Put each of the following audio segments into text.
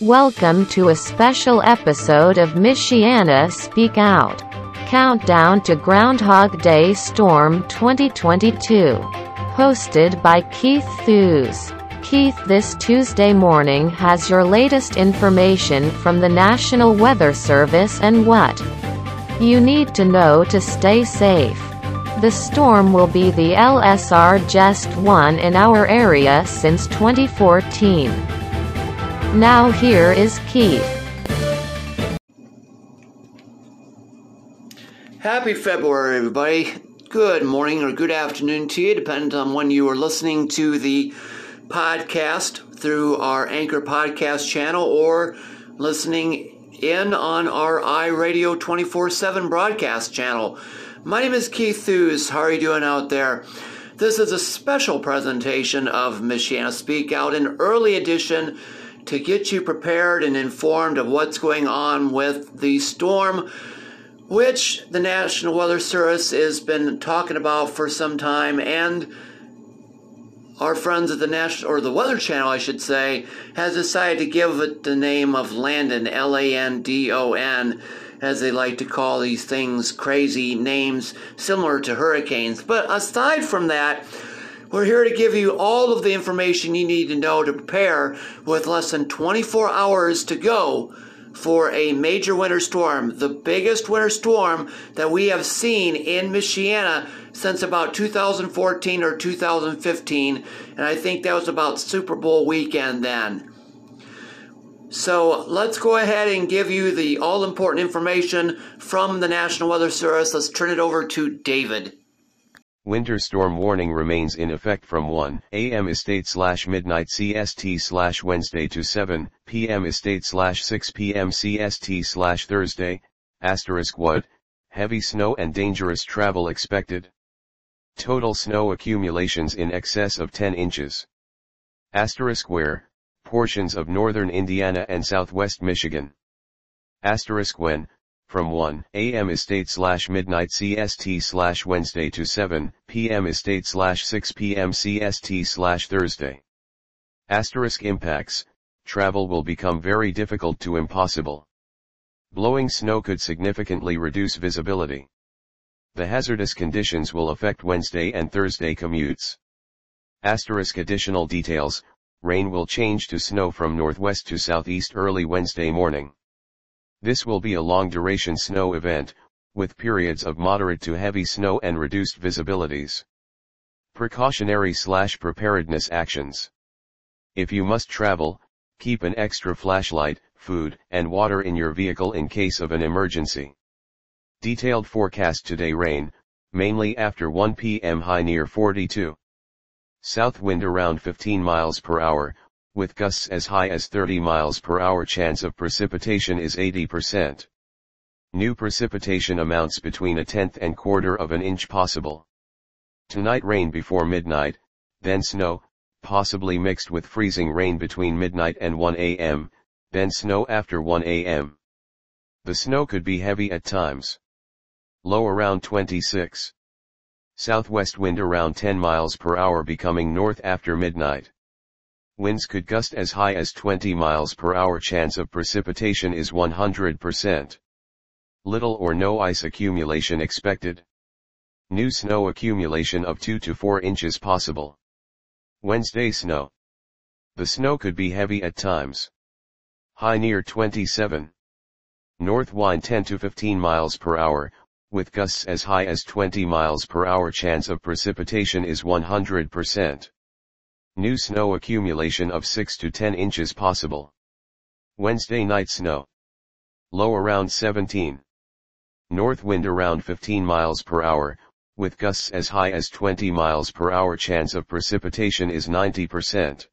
Welcome to a special episode of Michiana Speak Out. Countdown to Groundhog Day Storm 2022. Hosted by Keith Thews. Keith this Tuesday morning has your latest information from the National Weather Service and what you need to know to stay safe. The storm will be the LSR Just 1 in our area since 2014. Now here is Keith. Happy February, everybody. Good morning or good afternoon to you, depending on when you are listening to the podcast through our Anchor Podcast channel or listening in on our iRadio 24 7 broadcast channel. My name is Keith Thews. How are you doing out there? This is a special presentation of Michiana Speak Out, an early edition to get you prepared and informed of what's going on with the storm, which the National Weather Service has been talking about for some time, and our friends at the National or the Weather Channel, I should say, has decided to give it the name of Landon, L A N D O N, as they like to call these things, crazy names similar to hurricanes. But aside from that, we're here to give you all of the information you need to know to prepare with less than 24 hours to go for a major winter storm, the biggest winter storm that we have seen in Michiana since about 2014 or 2015, and I think that was about Super Bowl weekend then. So let's go ahead and give you the all important information from the National Weather Service. Let's turn it over to David. Winter storm warning remains in effect from 1 a.m. estate slash midnight CST slash Wednesday to 7 p.m. estate slash 6 p.m. CST slash Thursday, asterisk what, heavy snow and dangerous travel expected. Total snow accumulations in excess of 10 inches. Asterisk where, portions of northern Indiana and southwest Michigan. Asterisk when, from 1 a.m. estate slash midnight CST slash Wednesday to 7 p.m. estate slash 6 p.m. CST slash Thursday. Asterisk impacts, travel will become very difficult to impossible. Blowing snow could significantly reduce visibility. The hazardous conditions will affect Wednesday and Thursday commutes. Asterisk additional details, rain will change to snow from northwest to southeast early Wednesday morning. This will be a long-duration snow event, with periods of moderate to heavy snow and reduced visibilities. Precautionary slash preparedness actions. If you must travel, keep an extra flashlight, food, and water in your vehicle in case of an emergency. Detailed forecast today rain, mainly after 1 p.m. high near 42. South wind around 15 miles per hour, with gusts as high as 30 miles per hour chance of precipitation is 80%. New precipitation amounts between a tenth and quarter of an inch possible. Tonight rain before midnight, then snow, possibly mixed with freezing rain between midnight and 1 a.m., then snow after 1 a.m. The snow could be heavy at times. Low around 26. Southwest wind around 10 miles per hour becoming north after midnight. Winds could gust as high as 20 miles per hour chance of precipitation is 100%. Little or no ice accumulation expected. New snow accumulation of 2 to 4 inches possible. Wednesday snow. The snow could be heavy at times. High near 27. North wind 10 to 15 miles per hour, with gusts as high as 20 miles per hour chance of precipitation is 100%. New snow accumulation of 6 to 10 inches possible. Wednesday night snow. Low around 17. North wind around 15 miles per hour, with gusts as high as 20 miles per hour chance of precipitation is 90%.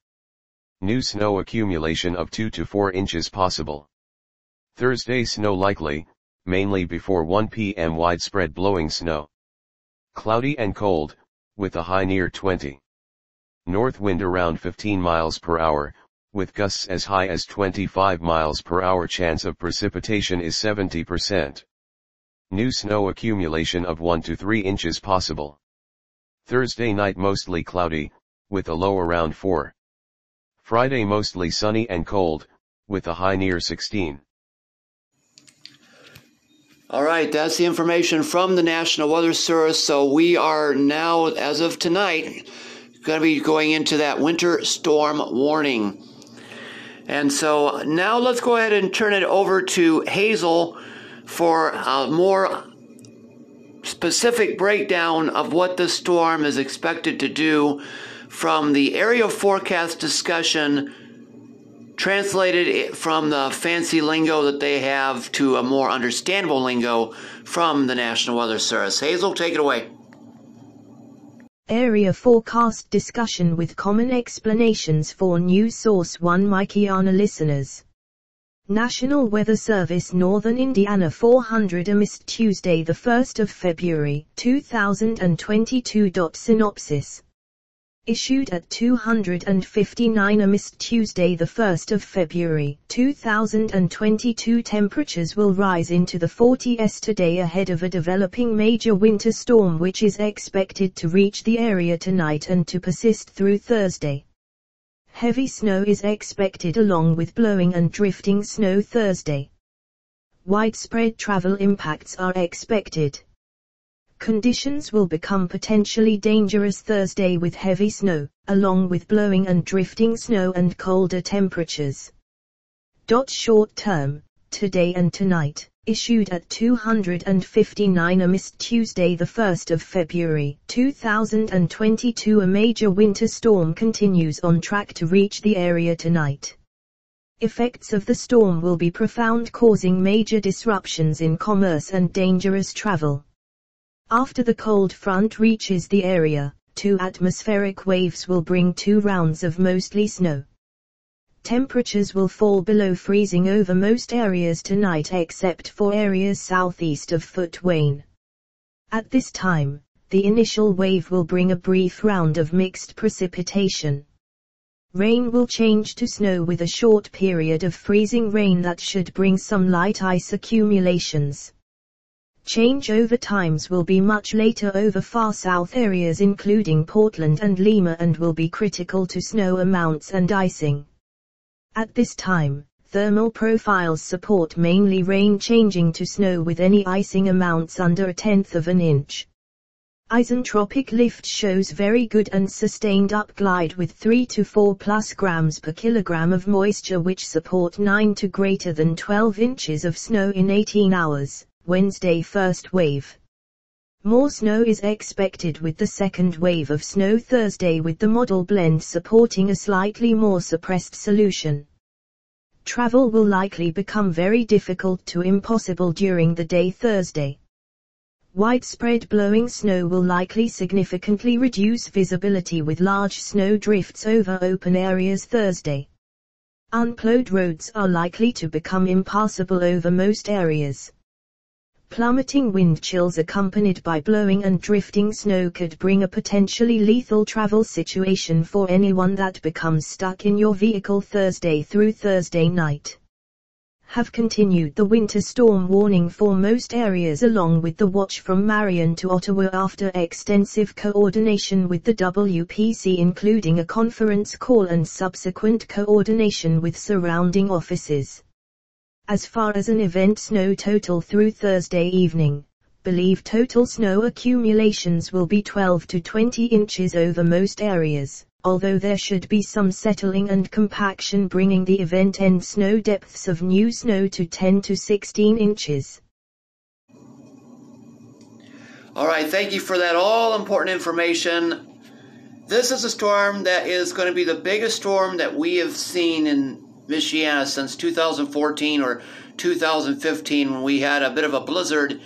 New snow accumulation of 2 to 4 inches possible. Thursday snow likely, mainly before 1 p.m. widespread blowing snow. Cloudy and cold, with a high near 20. North wind around 15 miles per hour, with gusts as high as 25 miles per hour chance of precipitation is 70%. New snow accumulation of 1 to 3 inches possible. Thursday night mostly cloudy, with a low around 4. Friday mostly sunny and cold, with a high near 16. All right, that's the information from the National Weather Service. So we are now, as of tonight, going to be going into that winter storm warning. And so now let's go ahead and turn it over to Hazel for a more specific breakdown of what the storm is expected to do from the area forecast discussion translated from the fancy lingo that they have to a more understandable lingo from the National Weather Service. Hazel, take it away. Area forecast discussion with common explanations for News Source 1 Michiana listeners. National Weather Service Northern Indiana 400 mist Tuesday the 1st of February 2022. Synopsis issued at 259 amist Tuesday the 1st of February 2022 temperatures will rise into the 40s today ahead of a developing major winter storm which is expected to reach the area tonight and to persist through Thursday. Heavy snow is expected along with blowing and drifting snow Thursday. Widespread travel impacts are expected. Conditions will become potentially dangerous Thursday with heavy snow, along with blowing and drifting snow and colder temperatures. Dot short term, today and tonight, issued at 259 amist Tuesday the 1st of February 2022 a major winter storm continues on track to reach the area tonight. Effects of the storm will be profound causing major disruptions in commerce and dangerous travel. After the cold front reaches the area, two atmospheric waves will bring two rounds of mostly snow. Temperatures will fall below freezing over most areas tonight except for areas southeast of Fort Wayne. At this time, the initial wave will bring a brief round of mixed precipitation. Rain will change to snow with a short period of freezing rain that should bring some light ice accumulations. Changeover times will be much later over far south areas including Portland and Lima and will be critical to snow amounts and icing. At this time, thermal profiles support mainly rain changing to snow with any icing amounts under a tenth of an inch. Isentropic lift shows very good and sustained upglide with 3 to 4 plus grams per kilogram of moisture which support 9 to greater than 12 inches of snow in 18 hours. Wednesday first wave. More snow is expected with the second wave of snow Thursday with the model blend supporting a slightly more suppressed solution. Travel will likely become very difficult to impossible during the day Thursday. Widespread blowing snow will likely significantly reduce visibility with large snow drifts over open areas Thursday. Unplowed roads are likely to become impassable over most areas. Plummeting wind chills accompanied by blowing and drifting snow could bring a potentially lethal travel situation for anyone that becomes stuck in your vehicle Thursday through Thursday night. Have continued the winter storm warning for most areas along with the watch from Marion to Ottawa after extensive coordination with the WPC including a conference call and subsequent coordination with surrounding offices. As far as an event snow total through Thursday evening, believe total snow accumulations will be 12 to 20 inches over most areas, although there should be some settling and compaction bringing the event end snow depths of new snow to 10 to 16 inches. All right, thank you for that all important information. This is a storm that is going to be the biggest storm that we have seen in Michiana since 2014 or 2015 when we had a bit of a blizzard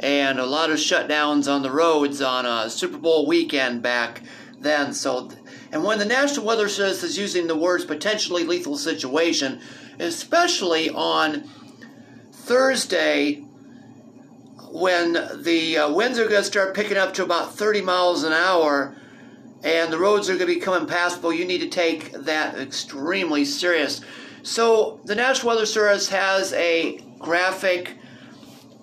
and a lot of shutdowns on the roads on a Super Bowl weekend back then. So, and when the National Weather Service is using the words potentially lethal situation, especially on Thursday when the uh, winds are going to start picking up to about 30 miles an hour and the roads are going to become impassable, you need to take that extremely serious. So the National Weather Service has a graphic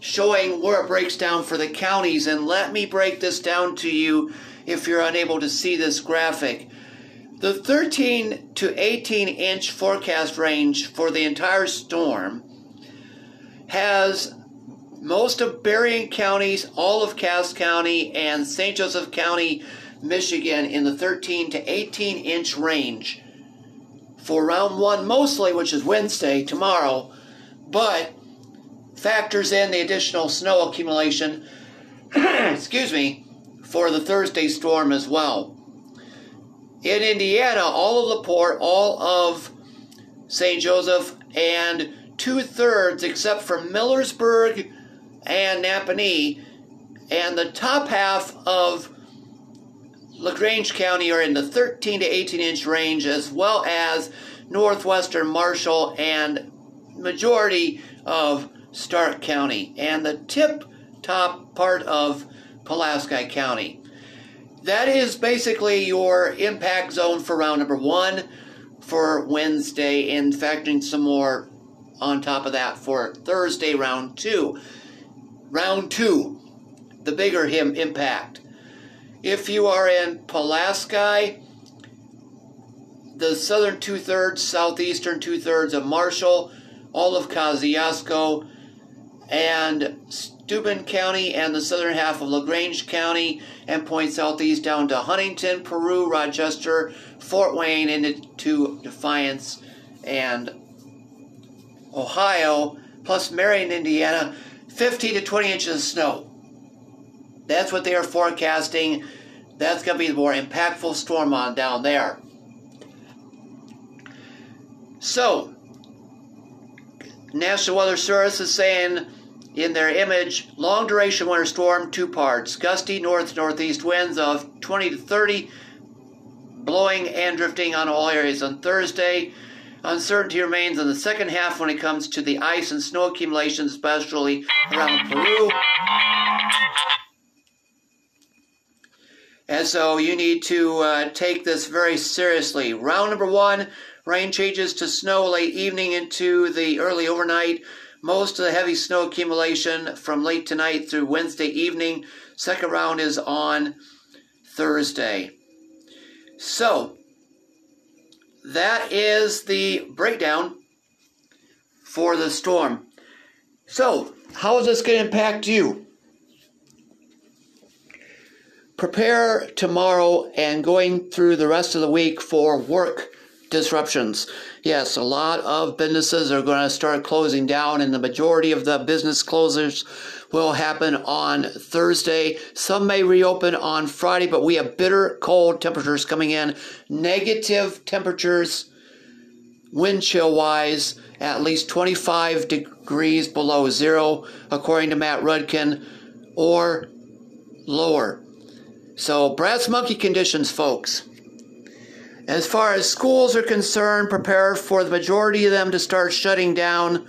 showing where it breaks down for the counties. And let me break this down to you if you're unable to see this graphic. The 13 to 18 inch forecast range for the entire storm has most of Berrien counties, all of Cass County, and St. Joseph County, Michigan in the 13 to 18 inch range for round one mostly, which is Wednesday, tomorrow, but factors in the additional snow accumulation, excuse me, for the Thursday storm as well. In Indiana, all of LaPorte, all of St. Joseph, and two thirds, except for Millersburg and Nappanee, and the top half of LaGrange County are in the 13 to 18 inch range, as well as northwestern Marshall and majority of Stark County, and the tip top part of Pulaski County. That is basically your impact zone for round number one for Wednesday, and factoring some more on top of that for Thursday, round two. Round two, the bigger him impact. If you are in Pulaski, the southern two thirds, southeastern two thirds of Marshall, all of Kosciusko, and Steuben County and the southern half of LaGrange County, and point southeast down to Huntington, Peru, Rochester, Fort Wayne, into Defiance and Ohio, plus Marion, Indiana, 15 to 20 inches of snow. That's what they are forecasting. That's going to be the more impactful storm on down there. So, National Weather Service is saying in their image long duration winter storm, two parts. Gusty north northeast winds of 20 to 30, blowing and drifting on all areas on Thursday. Uncertainty remains in the second half when it comes to the ice and snow accumulation, especially around Peru. And so you need to uh, take this very seriously. Round number one rain changes to snow late evening into the early overnight. Most of the heavy snow accumulation from late tonight through Wednesday evening. Second round is on Thursday. So, that is the breakdown for the storm. So, how is this going to impact you? Prepare tomorrow and going through the rest of the week for work disruptions. Yes, a lot of businesses are going to start closing down, and the majority of the business closures will happen on Thursday. Some may reopen on Friday, but we have bitter cold temperatures coming in, negative temperatures, wind chill wise, at least 25 degrees below zero, according to Matt Rudkin, or lower. So, brass monkey conditions, folks. As far as schools are concerned, prepare for the majority of them to start shutting down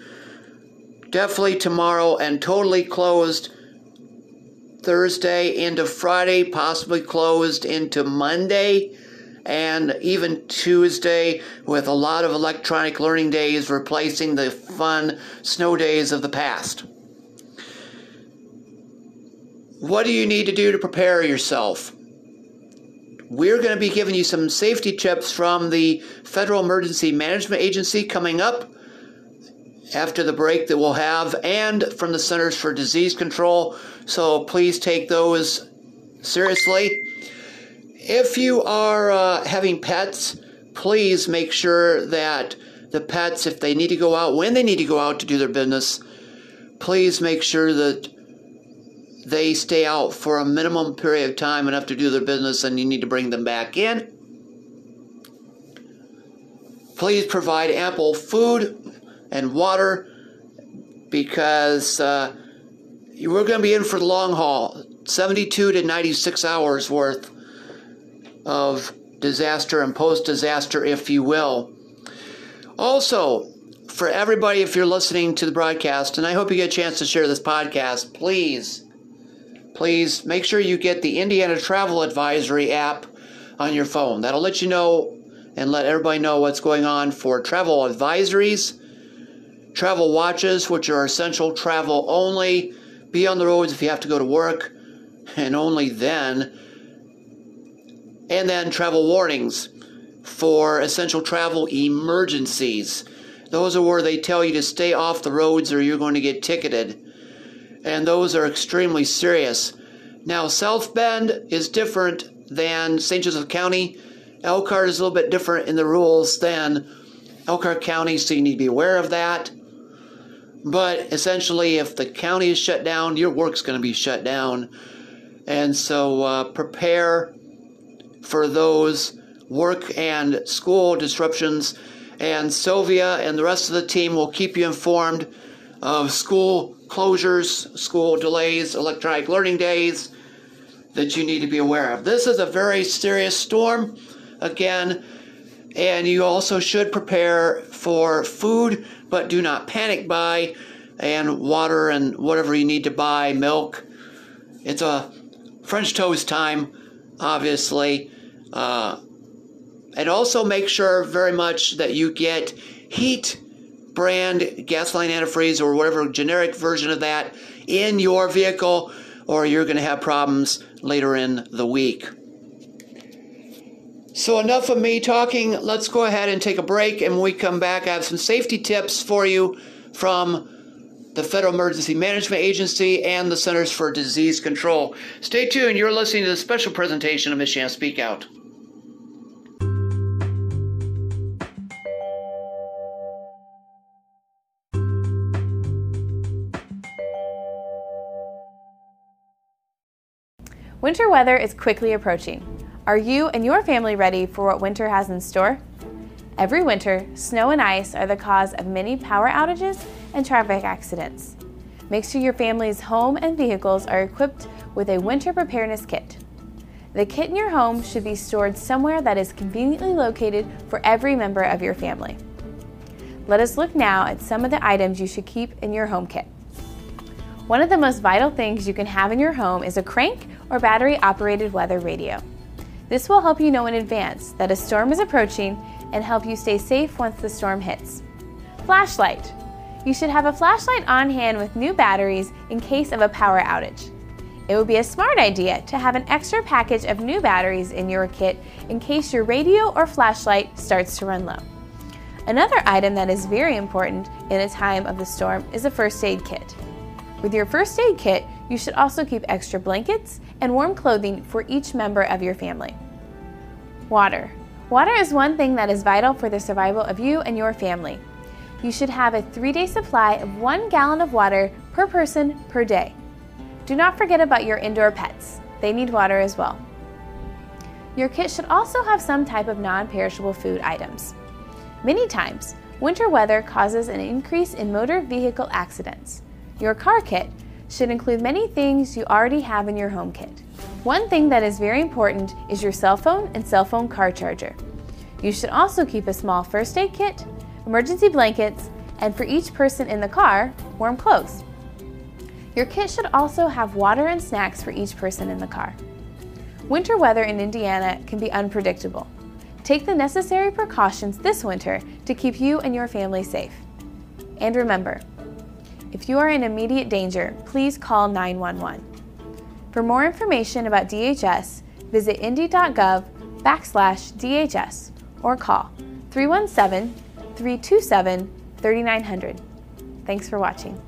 definitely tomorrow and totally closed Thursday into Friday, possibly closed into Monday and even Tuesday with a lot of electronic learning days replacing the fun snow days of the past. What do you need to do to prepare yourself? We're going to be giving you some safety tips from the Federal Emergency Management Agency coming up after the break that we'll have, and from the Centers for Disease Control. So please take those seriously. If you are uh, having pets, please make sure that the pets, if they need to go out, when they need to go out to do their business, please make sure that they stay out for a minimum period of time enough to do their business and you need to bring them back in. Please provide ample food and water because uh, we're going to be in for the long haul 72 to 96 hours worth of disaster and post disaster, if you will. Also, for everybody, if you're listening to the broadcast, and I hope you get a chance to share this podcast, please please make sure you get the Indiana Travel Advisory app on your phone. That'll let you know and let everybody know what's going on for travel advisories, travel watches, which are essential travel only. Be on the roads if you have to go to work, and only then. And then travel warnings. for essential travel emergencies. Those are where they tell you to stay off the roads or you're going to get ticketed. And those are extremely serious. Now, South Bend is different than St. Joseph County. Elkhart is a little bit different in the rules than Elkhart County, so you need to be aware of that. But essentially, if the county is shut down, your work's going to be shut down. And so uh, prepare for those work and school disruptions. And Sylvia and the rest of the team will keep you informed of school closures, school delays, electronic learning days that you need to be aware of. This is a very serious storm, again, and you also should prepare for food, but do not panic buy, and water and whatever you need to buy, milk. It's a French toast time, obviously. Uh, and also make sure very much that you get HEET brand gasoline antifreeze or whatever generic version of that in your vehicle, or you're going to have problems later in the week. So, enough of me talking. Let's go ahead and take a break. And when we come back, I have some safety tips for you from the Federal Emergency Management Agency and the Centers for Disease Control. Stay tuned. You're listening to the special presentation of Michiana Speak Out. Winter weather is quickly approaching. Are you and your family ready for what winter has in store? Every winter, snow and ice are the cause of many power outages and traffic accidents. Make sure your family's home and vehicles are equipped with a winter preparedness kit. The kit in your home should be stored somewhere that is conveniently located for every member of your family. Let us look now at some of the items you should keep in your home kit. One of the most vital things you can have in your home is a crank or battery operated weather radio. This will help you know in advance that a storm is approaching and help you stay safe once the storm hits. Flashlight. You should have a flashlight on hand with new batteries in case of a power outage. It would be a smart idea to have an extra package of new batteries in your kit in case your radio or flashlight starts to run low. Another item that is very important in a time of the storm is a first aid kit. With your first aid kit, you should also keep extra blankets and warm clothing for each member of your family. Water. Water is one thing that is vital for the survival of you and your family. You should have a three day supply of one gallon of water per person per day. Do not forget about your indoor pets, they need water as well. Your kit should also have some type of non perishable food items. Many times, winter weather causes an increase in motor vehicle accidents. Your car kit should include many things you already have in your home kit. One thing that is very important is your cell phone and cell phone car charger. You should also keep a small first aid kit, emergency blankets, and for each person in the car, warm clothes. Your kit should also have water and snacks for each person in the car. Winter weather in Indiana can be unpredictable. Take the necessary precautions this winter to keep you and your family safe. And remember, if you are in immediate danger, please call 911. For more information about DHS, visit indy.gov backslash DHS or call 317 327 3900. Thanks for watching.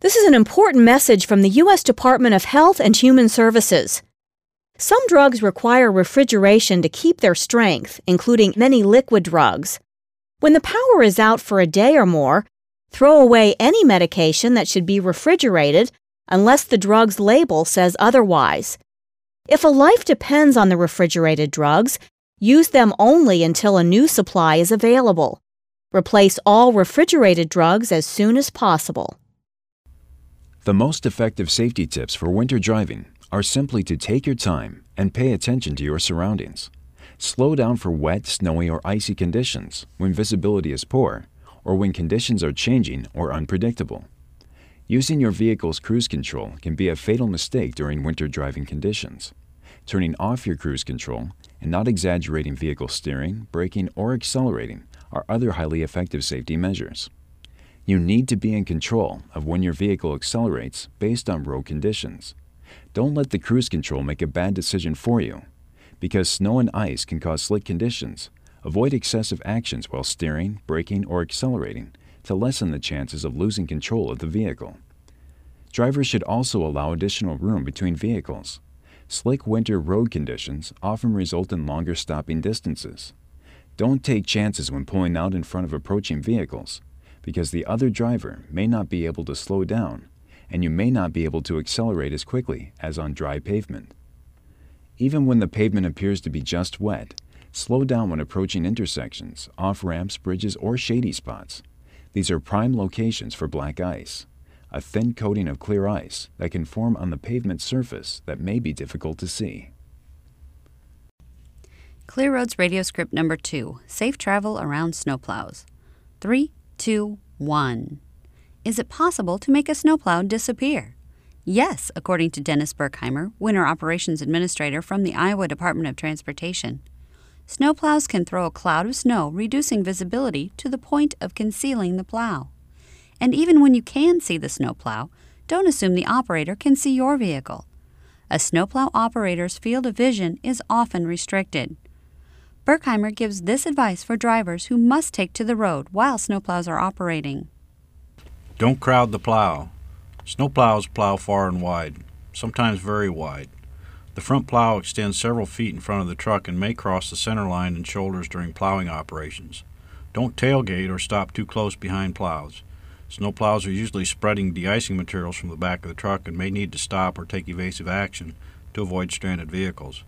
This is an important message from the U.S. Department of Health and Human Services. Some drugs require refrigeration to keep their strength, including many liquid drugs. When the power is out for a day or more, throw away any medication that should be refrigerated unless the drug's label says otherwise. If a life depends on the refrigerated drugs, use them only until a new supply is available. Replace all refrigerated drugs as soon as possible. The most effective safety tips for winter driving are simply to take your time and pay attention to your surroundings. Slow down for wet, snowy, or icy conditions when visibility is poor or when conditions are changing or unpredictable. Using your vehicle's cruise control can be a fatal mistake during winter driving conditions. Turning off your cruise control and not exaggerating vehicle steering, braking, or accelerating are other highly effective safety measures. You need to be in control of when your vehicle accelerates based on road conditions. Don't let the cruise control make a bad decision for you. Because snow and ice can cause slick conditions, avoid excessive actions while steering, braking, or accelerating to lessen the chances of losing control of the vehicle. Drivers should also allow additional room between vehicles. Slick winter road conditions often result in longer stopping distances. Don't take chances when pulling out in front of approaching vehicles, because the other driver may not be able to slow down, and you may not be able to accelerate as quickly as on dry pavement. Even when the pavement appears to be just wet, slow down when approaching intersections, off ramps, bridges, or shady spots. These are prime locations for black ice, a thin coating of clear ice that can form on the pavement surface that may be difficult to see. Clear Roads Radio Script number two Safe Travel Around Snowplows. Three, two, one. Is it possible to make a snowplow disappear? Yes, according to Dennis Burkheimer, Winter Operations Administrator from the Iowa Department of Transportation. Snowplows can throw a cloud of snow, reducing visibility to the point of concealing the plow. And even when you can see the snowplow, don't assume the operator can see your vehicle. A snowplow operator's field of vision is often restricted. Burkheimer gives this advice for drivers who must take to the road while snowplows are operating. Don't crowd the plow. Snowplows plow far and wide, sometimes very wide. The front plow extends several feet in front of the truck and may cross the center line and shoulders during plowing operations. Don't tailgate or stop too close behind plows. Snowplows are usually spreading de-icing materials from the back of the truck and may need to stop or take evasive action to avoid stranded vehicles.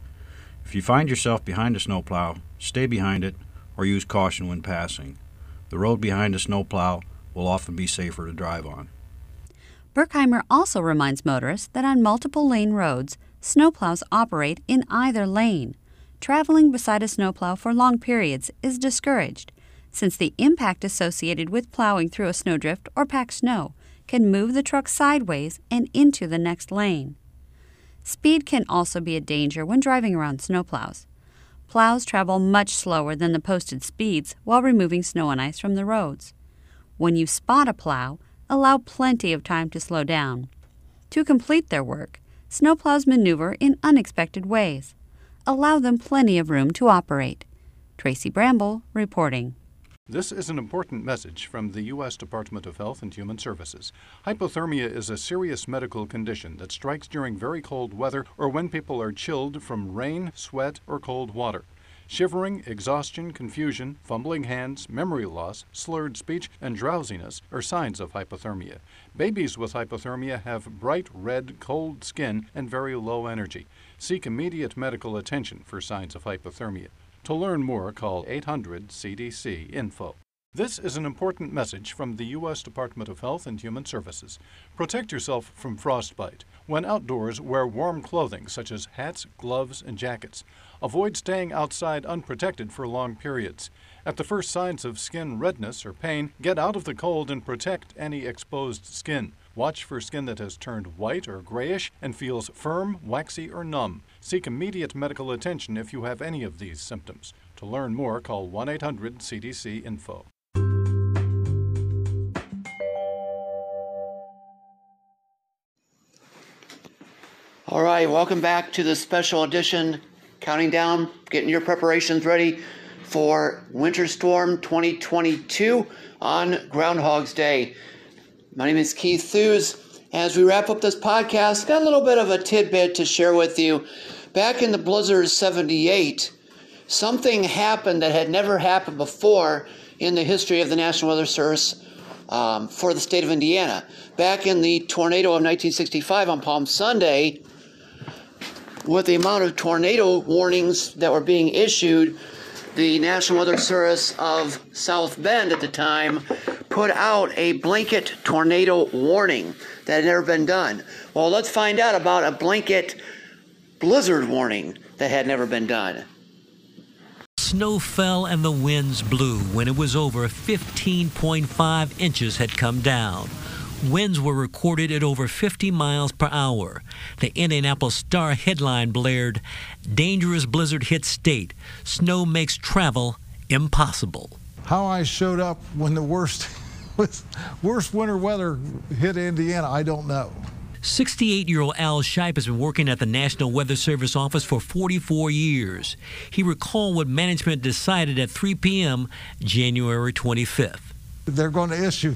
If you find yourself behind a snowplow, stay behind it or use caution when passing. The road behind a snowplow will often be safer to drive on. Burkheimer also reminds motorists that on multiple lane roads, snowplows operate in either lane. Traveling beside a snowplow for long periods is discouraged, since the impact associated with plowing through a snowdrift or packed snow can move the truck sideways and into the next lane. Speed can also be a danger when driving around snowplows. Plows travel much slower than the posted speeds while removing snow and ice from the roads. When you spot a plow, allow plenty of time to slow down. To complete their work, snowplows maneuver in unexpected ways. Allow them plenty of room to operate. Tracy Bramble reporting. This is an important message from the U.S. Department of Health and Human Services. Hypothermia is a serious medical condition that strikes during very cold weather or when people are chilled from rain, sweat, or cold water. Shivering, exhaustion, confusion, fumbling hands, memory loss, slurred speech, and drowsiness are signs of hypothermia. Babies with hypothermia have bright red, cold skin and very low energy. Seek immediate medical attention for signs of hypothermia. To learn more, call 800 CDC Info. This is an important message from the U.S. Department of Health and Human Services. Protect yourself from frostbite. When outdoors, wear warm clothing such as hats, gloves, and jackets. Avoid staying outside unprotected for long periods. At the first signs of skin redness or pain, get out of the cold and protect any exposed skin. Watch for skin that has turned white or grayish and feels firm, waxy, or numb. Seek immediate medical attention if you have any of these symptoms. To learn more, call 1 800 CDC Info. All right, welcome back to the special edition, counting down, getting your preparations ready for Winter Storm 2022 on Groundhog's Day. My name is Keith Thews. As we wrap up this podcast, got a little bit of a tidbit to share with you. Back in the blizzard of 78, something happened that had never happened before in the history of the National Weather Service um, for the state of Indiana. Back in the tornado of 1965 on Palm Sunday, with the amount of tornado warnings that were being issued, the National Weather Service of South Bend at the time put out a blanket tornado warning that had never been done. Well, let's find out about a blanket blizzard warning that had never been done. Snow fell and the winds blew when it was over 15.5 inches had come down. Winds were recorded at over 50 miles per hour. The Indianapolis Star headline blared Dangerous blizzard hits state. Snow makes travel impossible. How I showed up when the worst, worst winter weather hit Indiana, I don't know. 68 year old Al Shipe has been working at the National Weather Service office for 44 years. He recalled what management decided at 3 p.m. January 25th. They're going to issue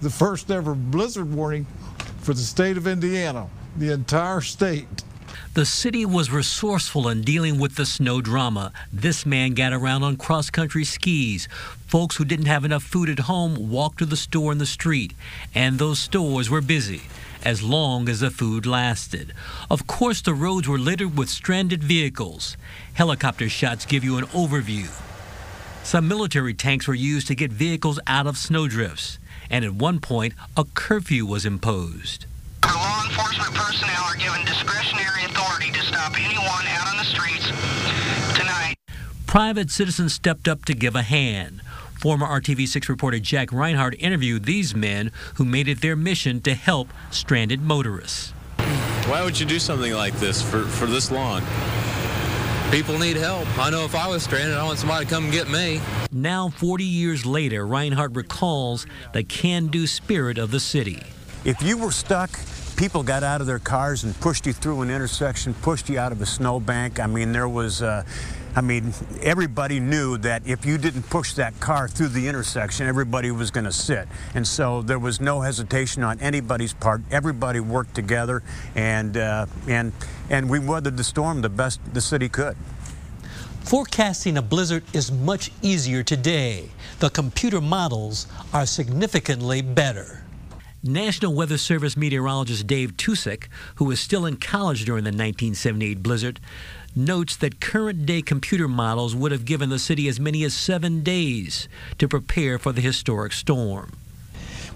the first ever blizzard warning for the state of Indiana, the entire state. The city was resourceful in dealing with the snow drama. This man got around on cross country skis. Folks who didn't have enough food at home walked to the store in the street, and those stores were busy as long as the food lasted. Of course, the roads were littered with stranded vehicles. Helicopter shots give you an overview. Some military tanks were used to get vehicles out of snowdrifts, and at one point, a curfew was imposed. Our law enforcement personnel are given discretionary authority to stop anyone out on the streets tonight. Private citizens stepped up to give a hand. Former RTV6 reporter Jack Reinhardt interviewed these men who made it their mission to help stranded motorists. Why would you do something like this for, for this long? People need help. I know if I was stranded, I want somebody to come and get me. Now, 40 years later, Reinhardt recalls the can do spirit of the city. If you were stuck, people got out of their cars and pushed you through an intersection, pushed you out of a snowbank. I mean, there was. Uh, I mean, everybody knew that if you didn't push that car through the intersection, everybody was going to sit. And so there was no hesitation on anybody's part. Everybody worked together, and uh, and and we weathered the storm the best the city could. Forecasting a blizzard is much easier today. The computer models are significantly better. National Weather Service meteorologist Dave Tucek, who was still in college during the 1978 blizzard, notes that current day computer models would have given the city as many as seven days to prepare for the historic storm.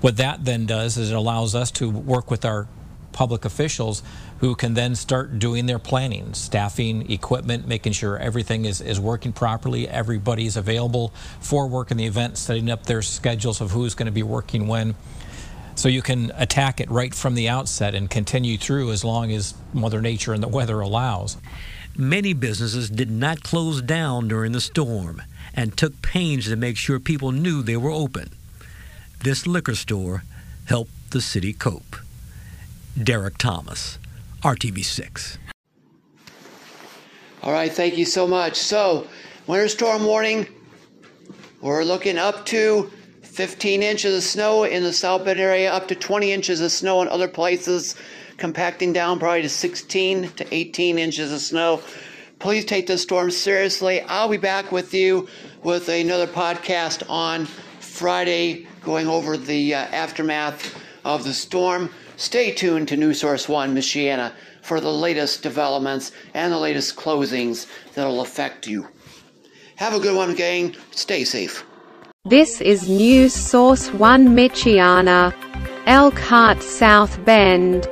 What that then does is it allows us to work with our public officials who can then start doing their planning, staffing, equipment, making sure everything is, is working properly, everybody is available for work in the event, setting up their schedules of who's going to be working when. So you can attack it right from the outset and continue through as long as Mother Nature and the weather allows. Many businesses did not close down during the storm and took pains to make sure people knew they were open. This liquor store helped the city cope. Derek Thomas, RTV6. All right, thank you so much. So, winter storm warning. We're looking up to 15 inches of snow in the South Bend area, up to 20 inches of snow in other places compacting down probably to 16 to 18 inches of snow. Please take this storm seriously. I'll be back with you with another podcast on Friday going over the uh, aftermath of the storm. Stay tuned to News Source One, Michiana, for the latest developments and the latest closings that'll affect you. Have a good one, gang. Stay safe. This is News Source 1 Michiana, Elkhart South Bend.